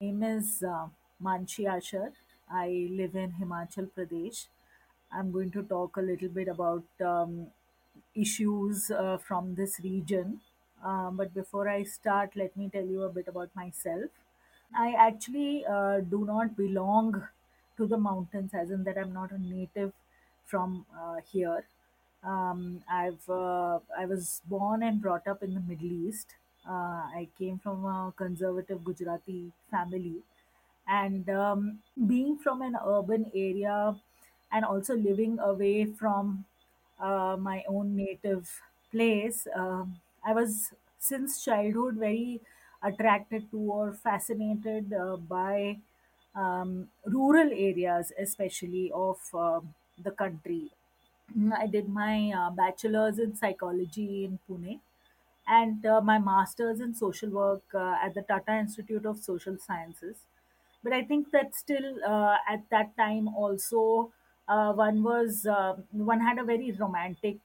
name is uh, Ashar. I live in Himachal Pradesh. I'm going to talk a little bit about um, issues uh, from this region. Um, but before I start, let me tell you a bit about myself. I actually uh, do not belong to the mountains, as in that I'm not a native from uh, here. Um, I've uh, I was born and brought up in the Middle East. Uh, I came from a conservative Gujarati family, and um, being from an urban area and also living away from uh, my own native place, um, I was since childhood very attracted to or fascinated uh, by um, rural areas, especially of um the country. Mm, I did my uh, bachelor's in psychology in Pune and uh, my master's in social work uh, at the Tata Institute of Social Sciences. But I think that still uh, at that time also uh, one was uh, one had a very romantic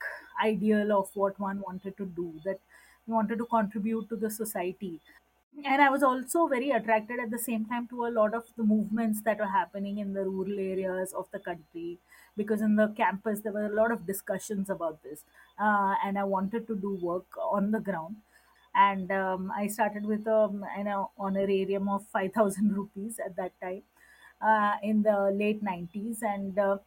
ideal of what one wanted to do that wanted to contribute to the society and i was also very attracted at the same time to a lot of the movements that were happening in the rural areas of the country because in the campus there were a lot of discussions about this uh, and i wanted to do work on the ground and um, i started with um, an honorarium of 5000 rupees at that time uh, in the late 90s and uh,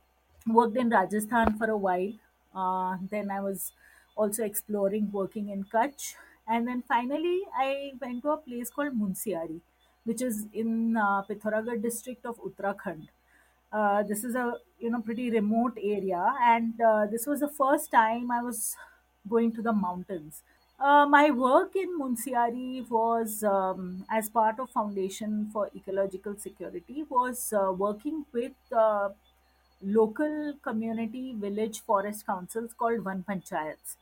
worked in Rajasthan for a while. Uh, then I was also exploring working in Kutch. And then finally, I went to a place called Munsiari, which is in uh, Pithoragarh district of Uttarakhand. Uh, this is a you know pretty remote area, and uh, this was the first time I was going to the mountains. Uh, my work in Munsiari was um, as part of Foundation for Ecological Security was uh, working with uh, local community village forest councils called Van Panchayats.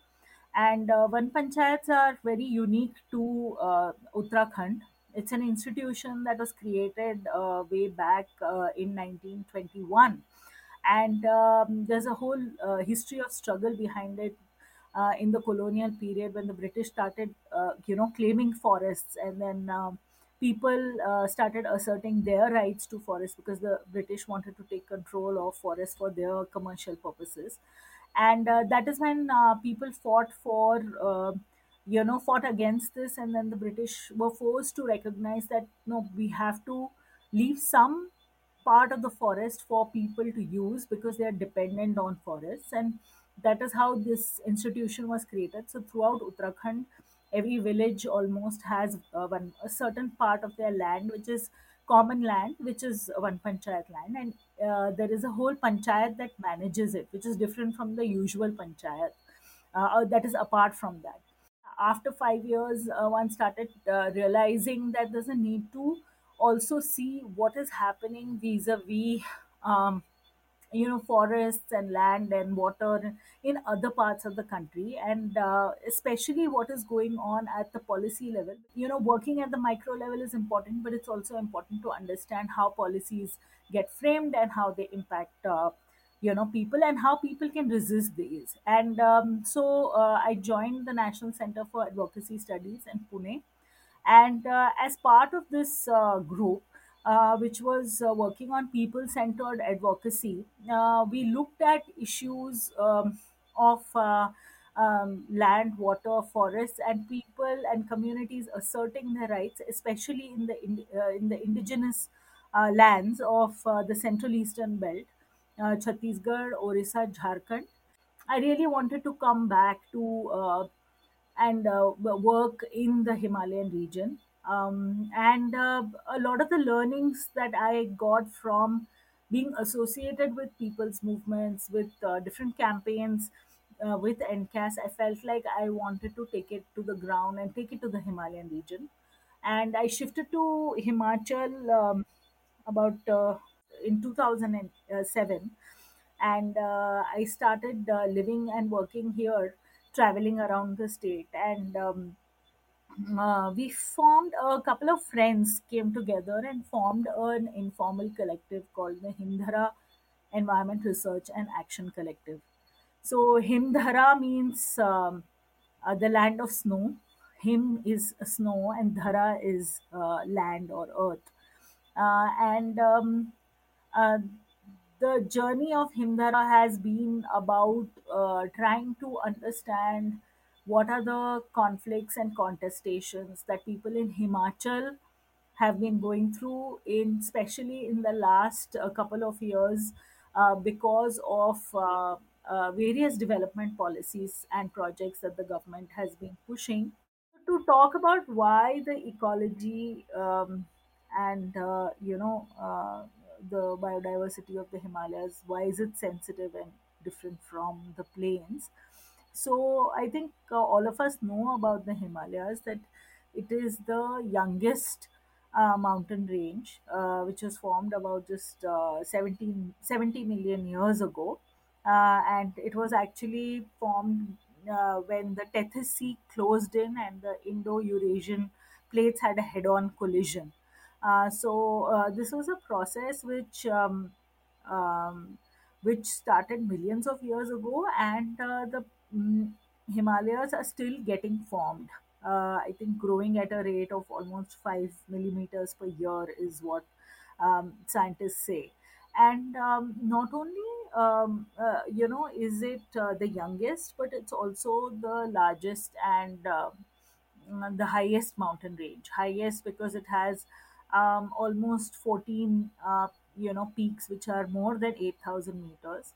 And uh, Van Panchayats are very unique to uh, Uttarakhand. It's an institution that was created uh, way back uh, in 1921 and um, there's a whole uh, history of struggle behind it uh, in the colonial period when the British started, uh, you know, claiming forests, and then um, people uh, started asserting their rights to forests because the British wanted to take control of forests for their commercial purposes, and uh, that is when uh, people fought for. Uh, you know fought against this. And then the british were forced to recognize that no we have to leave some part of the forest for people to use because they are dependent on forests. And that is how this institution was created. So throughout uttarakhand every village almost has uh, one a certain part of their land which is common land which is Van Panchayat land. And uh, there is a whole panchayat that manages it which is different from the usual panchayat uh, that is apart from that. After five years, uh, one started uh, realizing that there's a need to also see what is happening vis-a-vis, um, you know, forests and land and water in other parts of the country, and uh, especially what is going on at the policy level. You know, working at the micro level is important, but it's also important to understand how policies get framed and how they impact. Uh, you know people and how people can resist these and um, so uh, i joined the national center for advocacy studies in pune and uh, as part of this uh, group uh, which was uh, working on people centered advocacy uh, we looked at issues um, of uh, um, land water forests and people and communities asserting their rights especially in the in, uh, in the indigenous lands of the central eastern belt Chhattisgarh, Orissa, Jharkhand. I really wanted to come back to and work in the Himalayan region. Um, and uh, a lot of the learnings that I got from being associated with people's movements, with uh, different campaigns, uh, with NCAS, I felt like I wanted to take it to the ground and take it to the Himalayan region. And I shifted to Himachal um, about uh, in 2007 and uh, i started uh, living and working here traveling around the state and um, uh, we formed a couple of friends came together and formed an informal collective called the himdhara environment research and action collective. So himdhara means um, uh, the land of snow. Him is snow and dhara is uh, land or earth. Uh, and um, uh, the journey of Himdhara has been about uh, trying to understand what are the conflicts and contestations that people in Himachal have been going through, in especially in the last uh, couple of years, uh, because of uh, uh, various development policies and projects that the government has been pushing to talk about why the ecology um, and uh, you know uh, the biodiversity of the Himalayas, why is it sensitive and different from the plains? So I think uh, all of us know about the Himalayas that it is the youngest uh, mountain range, uh, which was formed about just uh, 17, 70 million years ago. Uh, and it was actually formed uh, when the Tethys Sea closed in and the Indo Eurasian plates had a head on collision. Uh, so, uh, this was a process which um, um, which started millions of years ago, and uh, the mm, Himalayas are still getting formed. Uh, I think growing at a rate of almost five millimeters per year is what um, scientists say. And um, not only um, uh, you know is it uh, the youngest, but it's also the largest and uh, the highest mountain range. Highest because it has um, almost 14 uh, you know peaks which are more than 8000 meters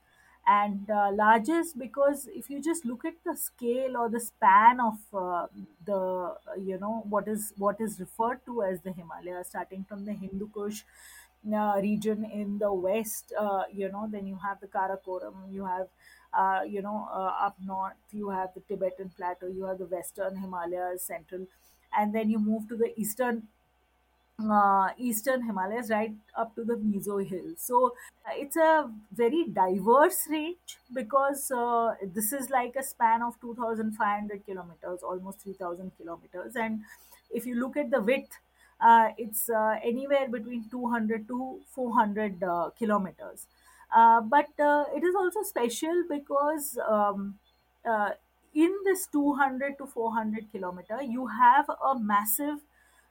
and uh, largest because if you just look at the scale or the span of uh, the you know what is what is referred to as the himalaya starting from the hindu kush uh, region in the west uh, you know then you have the karakoram you have uh, you know uh, up north you have the tibetan plateau you have the western himalayas central and then you move to the eastern uh, eastern Himalayas right up to the Mizo Hills. So uh, it's a very diverse range because uh, this is like a span of 2,500 kilometers, almost 3,000 kilometers. And if you look at the width, uh, it's uh, anywhere between 200 to 400 uh, kilometers. But it is also special because um, in this 200 to 400 kilometer, you have a massive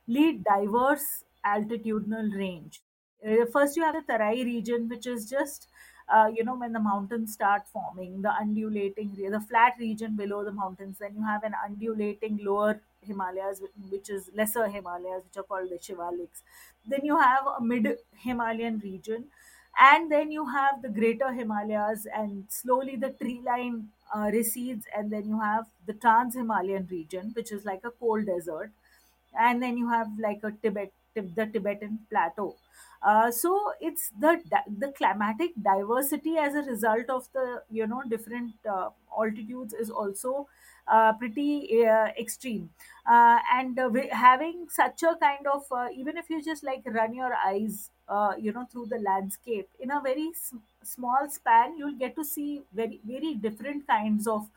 lead diverse altitudinal range. Uh, first, you have the Tarai region, which is just uh, you know when the mountains start forming, the undulating, the flat region below the mountains. Then you have an undulating lower Himalayas, which is lesser Himalayas, which are called the Shivaliks. Then you have a mid Himalayan region, and then you have the greater Himalayas, and slowly the tree line uh, recedes, and then you have the Trans Himalayan region, which is like a cold desert and then you have like a Tibet, the Tibetan plateau. Uh, so it's the the climatic diversity as a result of the you know different uh, altitudes is also uh, pretty uh, extreme uh, and having such a kind of uh, even if you just like run your eyes you know through the landscape in a very small span you'll get to see very very different kinds of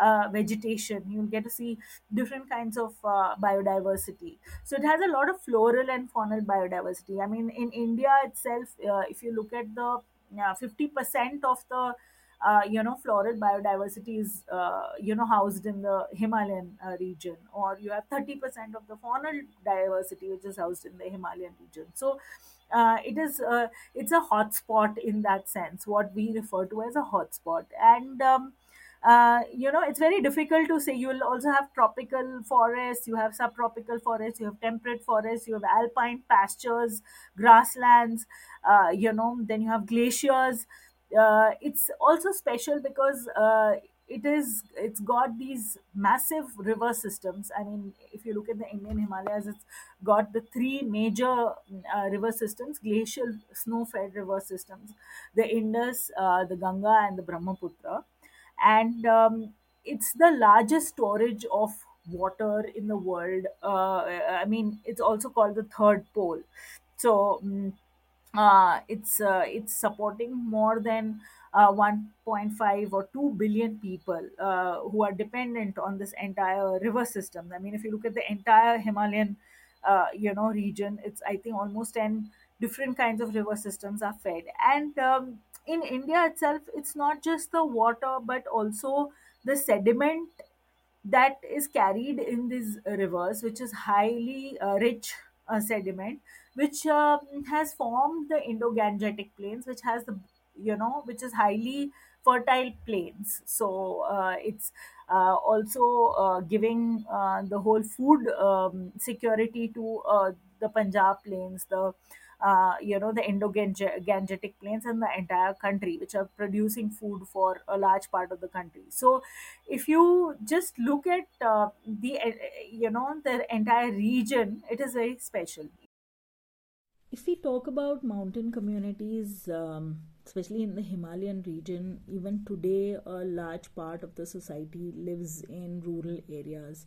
uh, vegetation. You'll get to see different kinds of uh, biodiversity. So it has a lot of floral and faunal biodiversity. I mean in india itself uh, if you look at the uh, 50% of the uh, you know floral biodiversity is uh, you know housed in the himalayan region or you have 30% of the faunal diversity which is housed in the himalayan region. So uh, it is uh, it's a hotspot in that sense what we refer to as a hotspot. And um, uh, you know it's very difficult to say. You will also have tropical forests you have subtropical forests you have temperate forests you have alpine pastures grasslands uh, you know then you have glaciers. Uh, it's also special because uh, it is it's got these massive river systems. I mean if you look at the indian himalayas it's got the three major uh, river systems glacial snow fed river systems the indus uh, the ganga and the brahmaputra and um, it's the largest storage of water in the world. Uh, I mean, it's also called the third pole. So mm, uh, it's uh, it's supporting more than uh, 1.5 or 2 billion people uh, who are dependent on this entire river system. I mean, if you look at the entire Himalayan, uh, you know, region, it's I think almost 10 different kinds of river systems are fed. And um, in India itself, it's not just the water, but also the sediment that is carried in these rivers, which is highly uh, rich uh, sediment, which um, has formed the Indo-Gangetic plains, which has the you know which is highly fertile plains. So uh, it's uh, also uh, giving uh, the whole food um, security to uh, the Punjab plains, the uh, you know the Indo-Gangetic plains, and the entire country, which are producing food for a large part of the country. So, if you just look at uh, the uh, you know the entire region, it is very special. If we talk about mountain communities, um, especially in the Himalayan region, even today, a large part of the society lives in rural areas.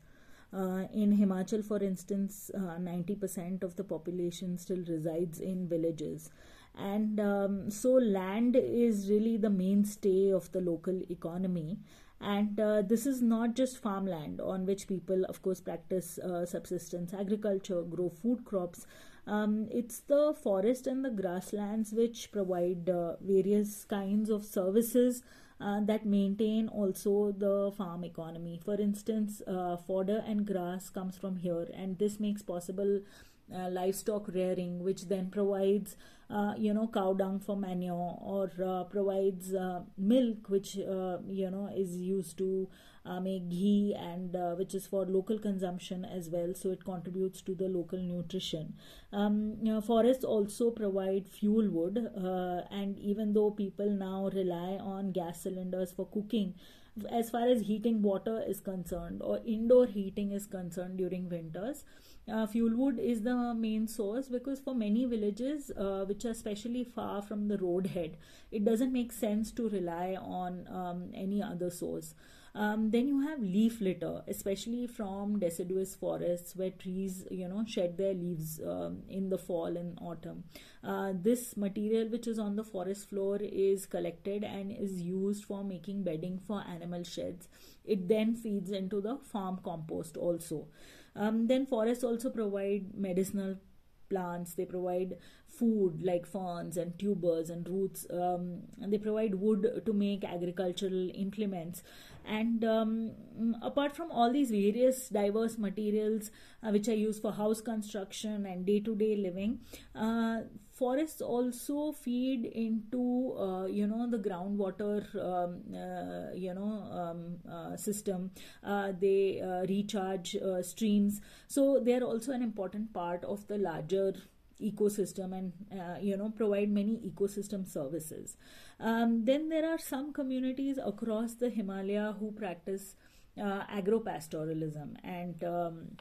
Uh, in Himachal, for instance, uh, 90% of the population still resides in villages. And um, so, land is really the mainstay of the local economy. And uh, this is not just farmland on which people, of course, practice uh, subsistence agriculture, grow food crops, um, it's the forest and the grasslands which provide uh, various kinds of services that maintain also the farm economy. For instance, uh, fodder and grass comes from here, and this makes possible uh, livestock rearing, which then provides, uh, you know, cow dung for manure or uh, provides uh, milk, which uh, you know is used to uh, make ghee and which is for local consumption as well. So it contributes to the local nutrition. Um, you know, forests also provide fuel wood, and even though people now rely on gas cylinders for cooking as far as heating water is concerned or indoor heating is concerned during winters uh, fuel wood is the main source because for many villages uh, which are especially far from the road head it doesn't make sense to rely on um, any other source. Um, then you have leaf litter especially from deciduous forests where trees you know shed their leaves um, in the fall and autumn. Uh, this material which is on the forest floor is collected and is used for making bedding for animal sheds. It then feeds into the farm compost also um, then forests also provide medicinal plants. They provide food like ferns and tubers and roots. Um, and they provide wood to make agricultural implements. And um, apart from all these various diverse materials uh, which are used for house construction and day-to-day living uh, forests also feed into uh, you know the groundwater um, uh, you know um, uh, system. Uh, they recharge streams. So they are also an important part of the larger ecosystem and uh, you know provide many ecosystem services. Um, then there are some communities across the himalaya who practice uh, agropastoralism and um,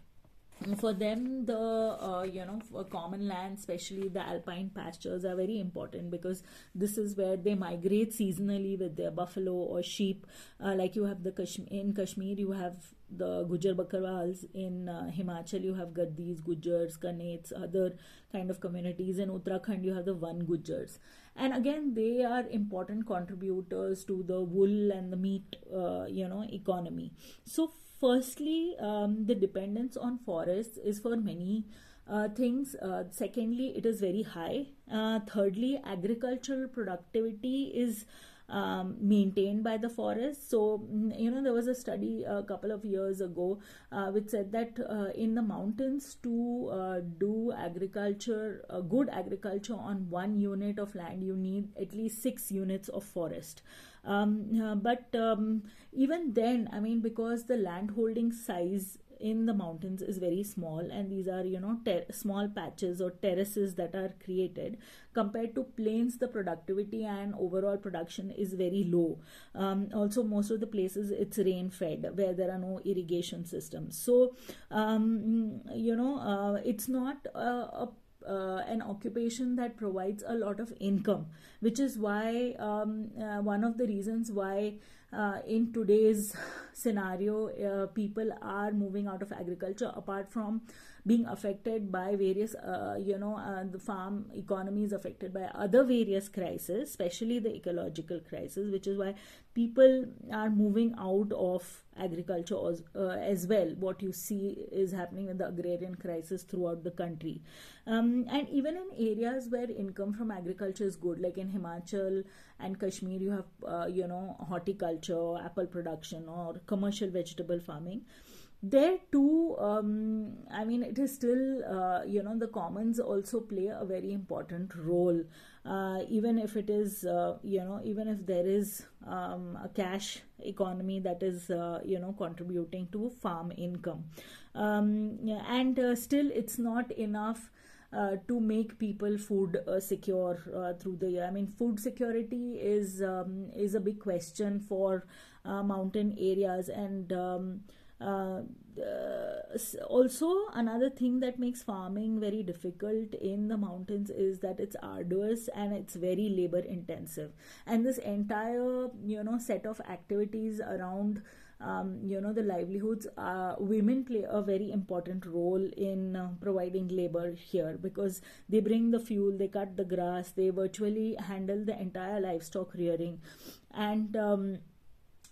for them the uh, you know common land especially the alpine pastures are very important because this is where they migrate seasonally with their buffalo or sheep uh, like you have the Kashmir, in kashmir you have the Gujar Bakarwals in uh, Himachal you have Gaddis, Gujars, Kanets, other kind of communities. In Uttarakhand you have the Van Gujars, and again they are important contributors to the wool and the meat, uh, you know, economy. So firstly, um, the dependence on forests is for many. Uh, things. Uh, secondly, it is very high. Uh, thirdly, agricultural productivity is um, maintained by the forest. So, mm, you know, there was a study a couple of years ago uh, which said that uh, in the mountains to uh, do agriculture, good agriculture on one unit of land, you need at least six units of forest. Um, uh, but um, even then, I mean, because the landholding size in the mountains is very small and these are you know ter- small patches or terraces that are created compared to plains the productivity and overall production is very low. Um, also most of the places it's rain fed where there are no irrigation systems so um, you know uh, it's not a, a uh, an occupation that provides a lot of income, which is why um, uh, one of the reasons why uh, in today's scenario uh, people are moving out of agriculture apart from being affected by various uh, you know uh, the farm economy is affected by other various crises especially the ecological crisis which is why people are moving out of agriculture as, uh, as well. What you see is happening with the agrarian crisis throughout the country. Um, and even in areas where income from agriculture is good like in himachal and kashmir you have uh, you know horticulture apple production or commercial vegetable farming there too um, i mean it is still uh, you know the commons also play a very important role. Uh, even if it is uh, you know even if there is um, a cash economy that is uh, you know contributing to farm income. Um, and uh, still it's not enough uh, to make people food uh, secure uh, through the year. I mean, food security is um, is a big question for uh, mountain areas, and um, uh, also another thing that makes farming very difficult in the mountains is that it's arduous and it's very labor intensive. And this entire you know set of activities around um, you know the livelihoods uh, women play a very important role in uh, providing labor here because they bring the fuel they cut the grass they virtually handle the entire livestock rearing. And um,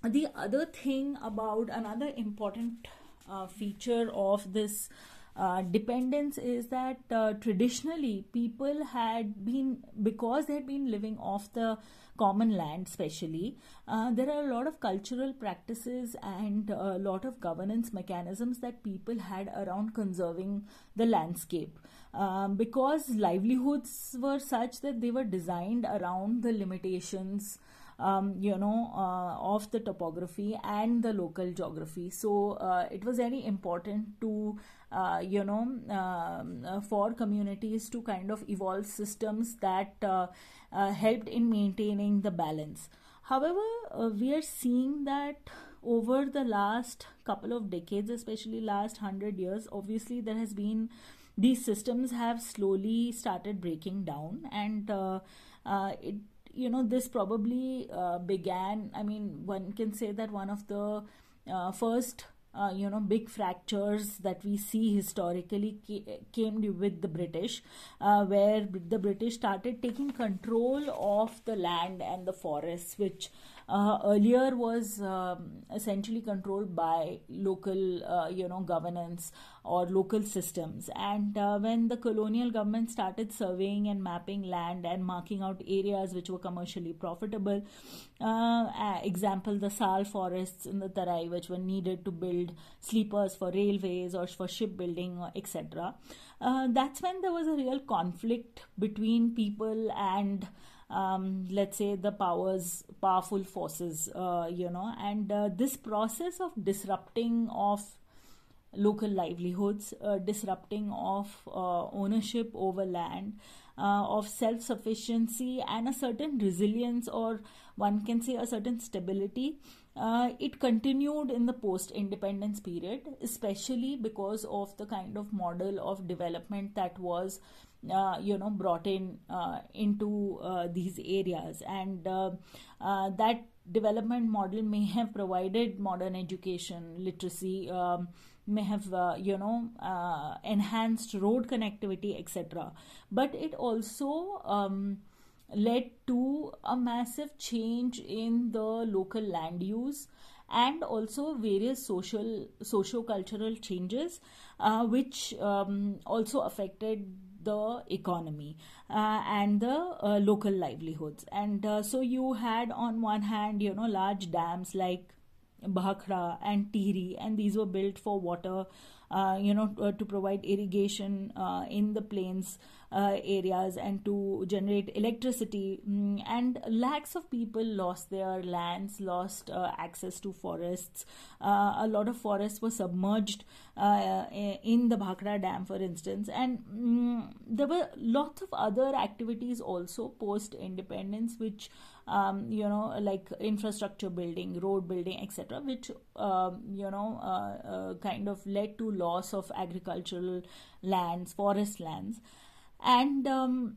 the other thing about another important uh, feature of this uh, dependence is that uh, traditionally people had been because they had been living off the common land especially uh, there are a lot of cultural practices and a lot of governance mechanisms that people had around conserving the landscape. Um, because livelihoods were such that they were designed around the limitations um, you know, uh, of the topography and the local geography. So uh, it was very important to, uh, you know, um, uh, for communities to kind of evolve systems that uh, uh, helped in maintaining the balance. However, we are seeing that over the last couple of decades, especially last hundred years, obviously there has been these systems have slowly started breaking down and it you know this probably uh, began i mean one can say that one of the uh, first uh, you know big fractures that we see historically came with the british uh, where the british started taking control of the land and the forests which uh, earlier was um, essentially controlled by local uh, you know governance or local systems. And uh, when the colonial government started surveying and mapping land and marking out areas which were commercially profitable uh, example the sal forests in the tarai which were needed to build sleepers for railways or for shipbuilding etc uh, that's when there was a real conflict between people and um, let's say the powers powerful forces uh, you know and uh, this process of disrupting of local livelihoods uh, disrupting of uh, ownership over land uh, of self sufficiency and a certain resilience or one can say a certain stability uh, it continued in the post independence period especially because of the kind of model of development that was uh, you know brought in uh, into uh, these areas. And uh, uh, that development model may have provided modern education literacy um, may have uh, you know enhanced road connectivity etc but it also um, led to a massive change in the local land use and also various social socio-cultural changes uh, which um, also affected the economy uh, and the uh, local livelihoods. And uh, so you had on one hand you know large dams like Bhakra and Tehri, and these were built for water uh, you know, uh, to provide irrigation uh, in the plains areas and to generate electricity. Mm, and lakhs of people lost their lands, lost access to forests. a lot of forests were submerged in the Bhakra Dam, for instance. And mm, there were lots of other activities also post independence, which um, you know like infrastructure building road building etc which um, you know uh, uh, kind of led to loss of agricultural lands forest lands. And um,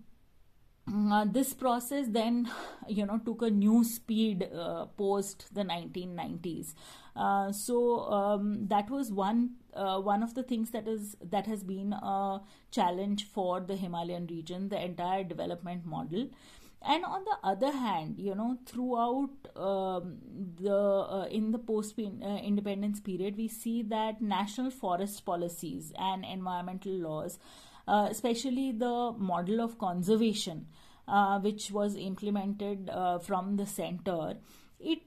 uh, this process then you know took a new speed uh, post the 1990s uh, so um, that was one uh, one of the things that is that has been a challenge for the himalayan region the entire development model and on the other hand you know throughout um, the uh, in the post uh, independence period we see that national forest policies and environmental laws uh, especially the model of conservation uh, which was implemented uh, from the center it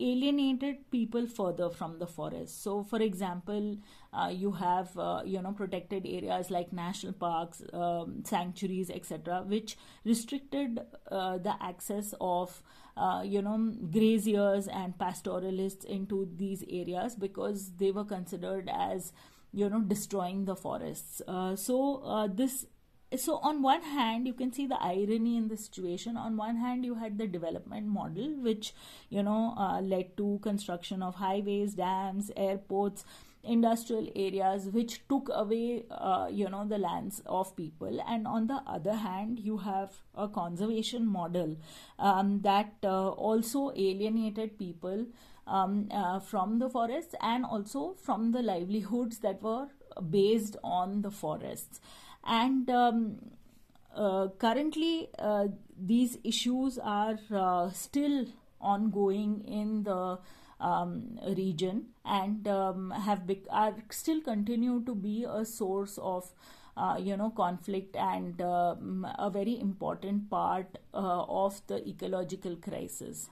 alienated people further from the forest. So, for example, uh, you have uh, you know protected areas like national parks, um, sanctuaries, etc., which restricted uh, the access of uh, you know graziers and pastoralists into these areas because they were considered as you know destroying the forests. Uh, so uh, this so on one hand you can see the irony in the situation. On one hand you had the development model which you know uh, led to construction of highways dams airports industrial areas which took away uh, you know the lands of people. And on the other hand you have a conservation model um, that uh, also alienated people um, uh, from the forests and also from the livelihoods that were based on the forests and um, uh, currently uh, these issues are uh, still ongoing in the um, region and um, have are still continue to be a source of uh, you know conflict and um, a very important part uh, of the ecological crisis